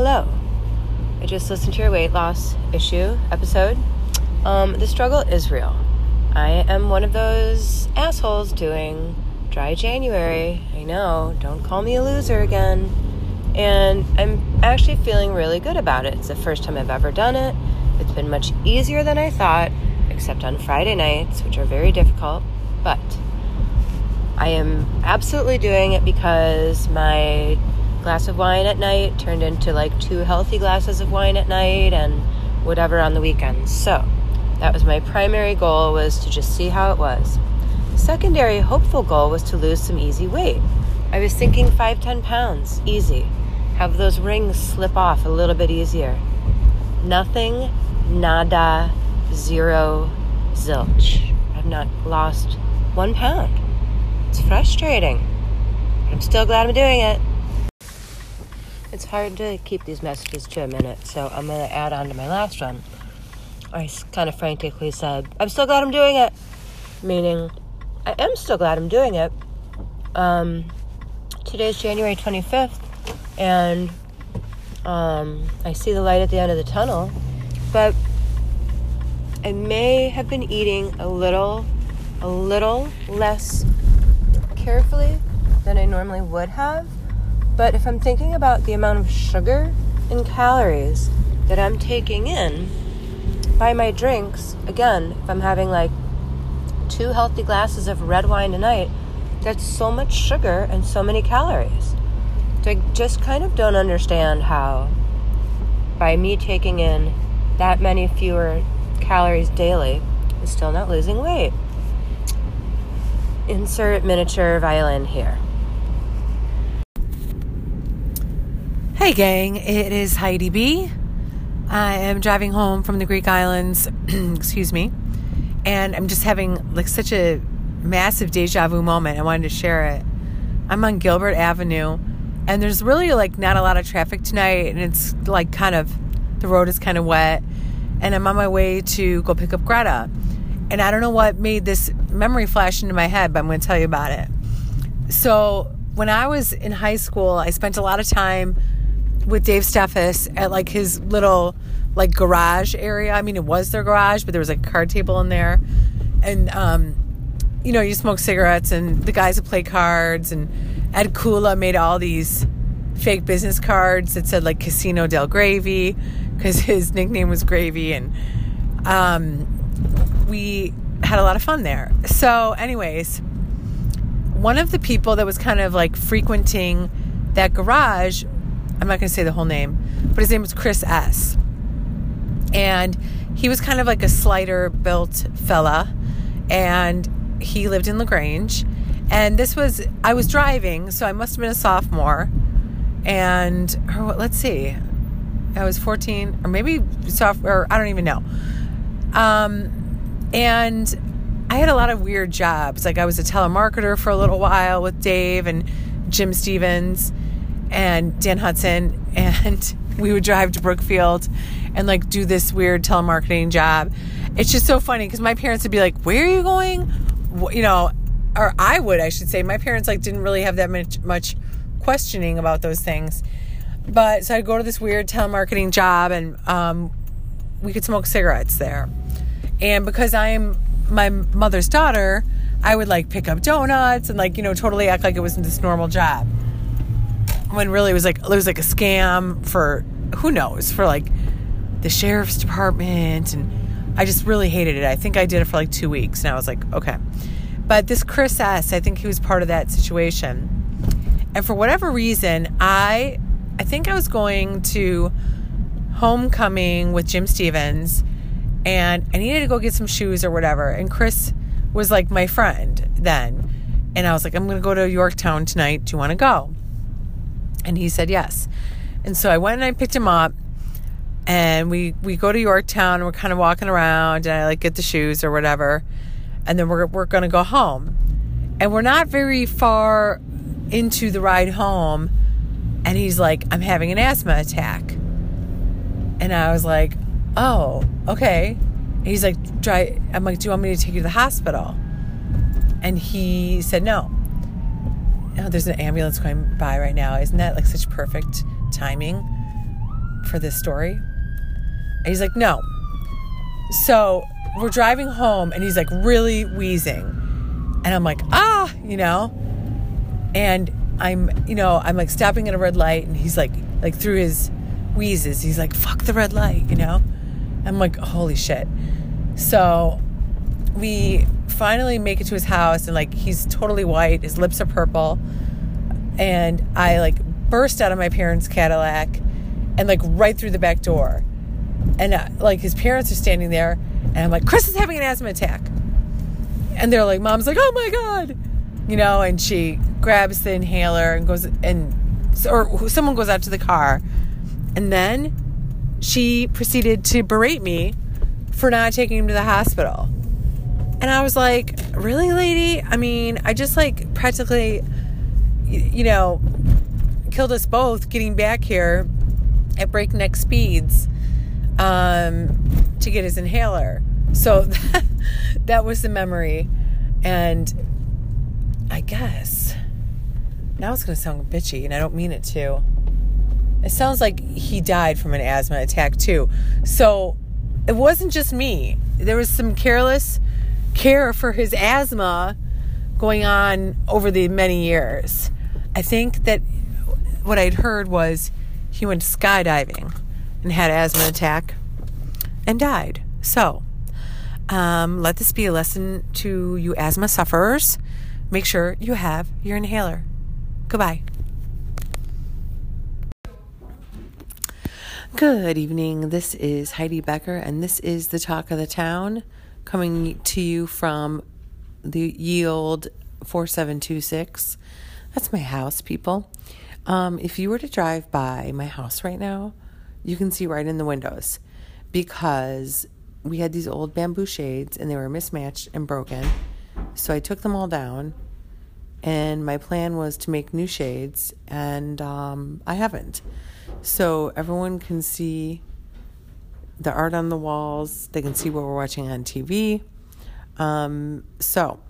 Hello. I just listened to your weight loss issue episode. Um, the struggle is real. I am one of those assholes doing dry January. I know, don't call me a loser again. And I'm actually feeling really good about it. It's the first time I've ever done it. It's been much easier than I thought, except on Friday nights, which are very difficult. But I am absolutely doing it because my glass of wine at night turned into like two healthy glasses of wine at night and whatever on the weekends. So that was my primary goal was to just see how it was. Secondary hopeful goal was to lose some easy weight. I was thinking five, ten pounds, easy. Have those rings slip off a little bit easier. Nothing, nada, zero, zilch. I've not lost one pound. It's frustrating. I'm still glad I'm doing it. It's hard to keep these messages to a minute, so I'm going to add on to my last one. I kind of frantically said, I'm still glad I'm doing it. Meaning, I am still glad I'm doing it. Um, today's January 25th, and um, I see the light at the end of the tunnel, but I may have been eating a little, a little less carefully than I normally would have. But if I'm thinking about the amount of sugar and calories that I'm taking in by my drinks, again, if I'm having like two healthy glasses of red wine a night, that's so much sugar and so many calories. So I just kind of don't understand how, by me taking in that many fewer calories daily, I'm still not losing weight insert miniature violin here. Hey, gang, it is Heidi B. I am driving home from the Greek islands, excuse me, and I'm just having like such a massive deja vu moment. I wanted to share it. I'm on Gilbert Avenue, and there's really like not a lot of traffic tonight, and it's like kind of the road is kind of wet, and I'm on my way to go pick up Greta. And I don't know what made this memory flash into my head, but I'm going to tell you about it. So, when I was in high school, I spent a lot of time with Dave Steffes at like his little like garage area. I mean, it was their garage, but there was like a card table in there. And, um, you know, you smoke cigarettes and the guys would play cards. And Ed Kula made all these fake business cards that said like Casino del Gravy because his nickname was Gravy. And, um, we had a lot of fun there. So, anyways, one of the people that was kind of like frequenting that garage, I'm not going to say the whole name, but his name was Chris S. And he was kind of like a slider built fella. And he lived in LaGrange. And this was, I was driving, so I must have been a sophomore. And, or let's see, I was 14, or maybe sophomore, I don't even know. Um, and I had a lot of weird jobs. Like I was a telemarketer for a little while with Dave and Jim Stevens and Dan Hudson. And we would drive to Brookfield and like do this weird telemarketing job. It's just so funny because my parents would be like, Where are you going? You know, or I would, I should say. My parents like didn't really have that much, much questioning about those things. But so I'd go to this weird telemarketing job and um, we could smoke cigarettes there. And because I am my mother's daughter, I would like pick up donuts and like, you know, totally act like it was this normal job. When really it was like it was like a scam for who knows, for like the sheriff's department and I just really hated it. I think I did it for like 2 weeks and I was like, okay. But this Chris S, I think he was part of that situation. And for whatever reason, I I think I was going to homecoming with Jim Stevens and I needed to go get some shoes or whatever. And Chris was like my friend then. And I was like, I'm going to go to Yorktown tonight. Do you want to go? And he said yes. And so I went and I picked him up. And we, we go to Yorktown and we're kind of walking around and I like get the shoes or whatever. And then we're, we're going to go home. And we're not very far into the ride home. And he's like, I'm having an asthma attack. And I was like, oh, okay. He's like, try. I'm like, do you want me to take you to the hospital? And he said, no. Oh, there's an ambulance going by right now. Isn't that like such perfect timing? for this story? And he's like, No. So we're driving home and he's like really wheezing. And I'm like, Ah, you know? And I'm, you know, I'm like stopping at a red light and he's like, like through his wheezes, he's like, Fuck the red light, you know? I'm like, Holy shit. So we finally make it to his house and like he's totally white, his lips are purple. And I like burst out of my parents' Cadillac and like right through the back door. And uh, like his parents are standing there and I'm like, Chris is having an asthma attack. And they're like, Mom's like, oh my God. You know, and she grabs the inhaler and goes and or someone goes out to the car. And then she proceeded to berate me for not taking him to the hospital. And I was like, really, lady? I mean, I just like practically, you know, killed us both getting back here at breakneck speeds um, to get his inhaler. So that, that was the memory. And I guess now it's going to sound bitchy, and I don't mean it to. It sounds like he died from an asthma attack, too. So it wasn't just me. There was some careless care for his asthma going on over the many years. I think that what I'd heard was he went skydiving and had asthma attack and died. So, um, let this be a lesson to you asthma sufferers. Make sure you have your inhaler. Goodbye. Good evening. This is Heidi Becker, and this is the talk of the town coming to you from the Yield 4726. That's my house, people. Um, if you were to drive by my house right now, you can see right in the windows because we had these old bamboo shades and they were mismatched and broken. So I took them all down, and my plan was to make new shades, and um, I haven't. So everyone can see the art on the walls. They can see what we're watching on TV. Um, so,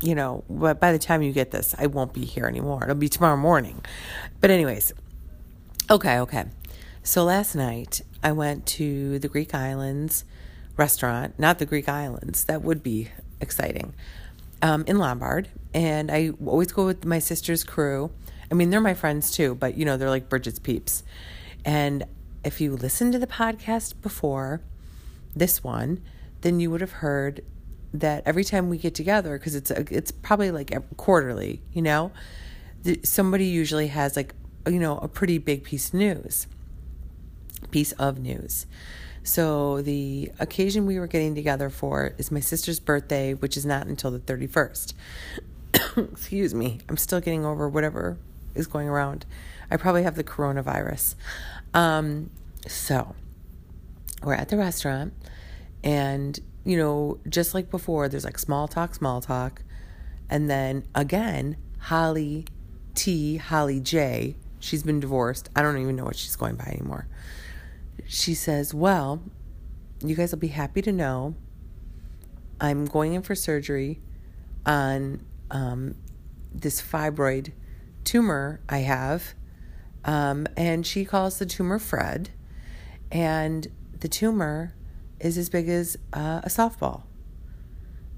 you know, but by the time you get this, I won't be here anymore. It'll be tomorrow morning. But, anyways, okay, okay. So last night I went to the Greek Islands restaurant, not the Greek Islands. That would be exciting. Um, in Lombard, and I always go with my sister's crew. I mean, they're my friends too, but you know, they're like Bridget's peeps. And if you listened to the podcast before this one, then you would have heard that every time we get together, because it's a, it's probably like quarterly, you know, somebody usually has like you know a pretty big piece of news, piece of news. So the occasion we were getting together for is my sister's birthday, which is not until the thirty first. Excuse me, I'm still getting over whatever is going around. I probably have the coronavirus. Um, so we're at the restaurant, and you know, just like before, there's like small talk, small talk, and then again, Holly T, Holly J. She's been divorced. I don't even know what she's going by anymore. She says, "Well, you guys will be happy to know I'm going in for surgery on um, this fibroid tumor I have um, and she calls the tumor Fred. And the tumor is as big as uh, a softball.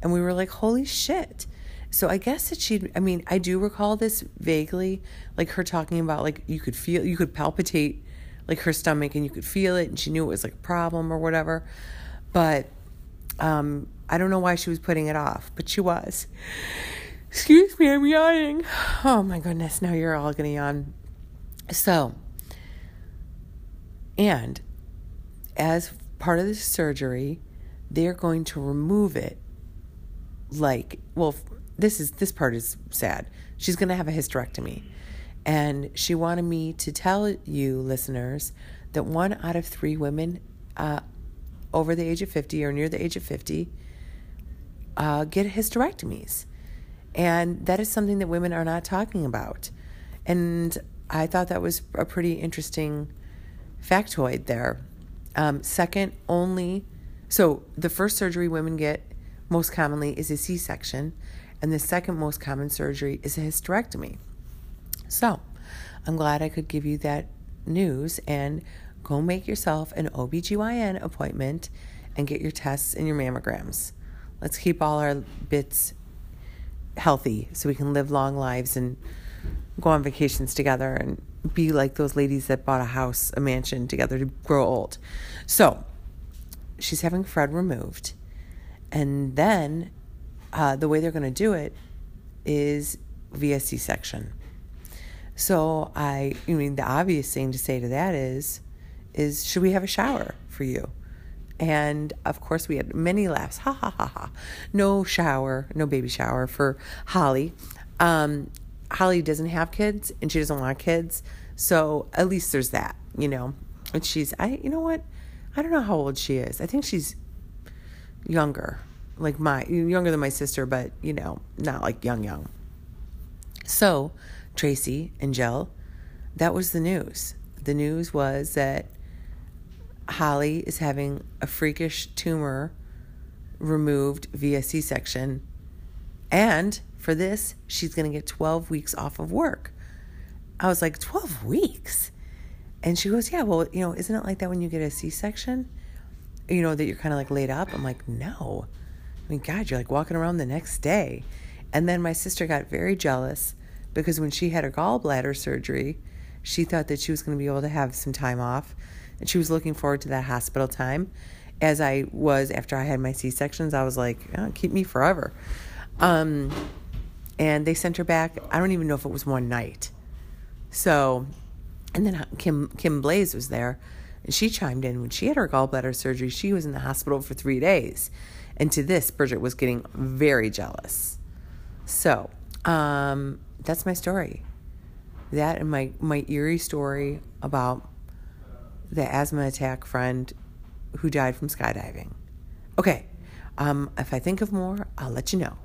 And we were like, holy shit. So I guess that she, I mean, I do recall this vaguely, like her talking about like you could feel, you could palpitate like her stomach and you could feel it and she knew it was like a problem or whatever. But um, I don't know why she was putting it off, but she was. Excuse me, I'm yawning. Oh my goodness, now you're all gonna yawn. So, and as part of the surgery, they're going to remove it like, well, this is this part is sad. She's going to have a hysterectomy. And she wanted me to tell you listeners that one out of 3 women uh, over the age of 50 or near the age of 50 uh, get hysterectomies. And that is something that women are not talking about. And I thought that was a pretty interesting factoid there. Um, second, only so the first surgery women get most commonly is a C section, and the second most common surgery is a hysterectomy. So I'm glad I could give you that news and go make yourself an OBGYN appointment and get your tests and your mammograms. Let's keep all our bits healthy so we can live long lives and go on vacations together and be like those ladies that bought a house, a mansion together to grow old. So she's having Fred removed. And then uh, the way they're going to do it is via C section. So I, I mean, the obvious thing to say to that is, is should we have a shower for you? And of course, we had many laughs. Ha ha ha ha. No shower, no baby shower for Holly. Um, Holly doesn't have kids and she doesn't want kids. So at least there's that, you know. And she's, I, you know what? I don't know how old she is. I think she's younger, like my, younger than my sister, but, you know, not like young, young. So Tracy and Jill, that was the news. The news was that Holly is having a freakish tumor removed via C section. And for this, she's going to get 12 weeks off of work. I was like, 12 weeks? And she goes, Yeah, well, you know, isn't it like that when you get a C section? You know, that you're kind of like laid up? I'm like, No. I mean, God, you're like walking around the next day. And then my sister got very jealous because when she had her gallbladder surgery, she thought that she was going to be able to have some time off and she was looking forward to that hospital time as I was after I had my C sections. I was like, oh, keep me forever. Um, and they sent her back. I don't even know if it was one night. So, and then Kim Kim Blaze was there, and she chimed in when she had her gallbladder surgery. She was in the hospital for three days, and to this, Bridget was getting very jealous. So, um, that's my story. That and my my eerie story about the asthma attack friend who died from skydiving. Okay, um, if I think of more, I'll let you know.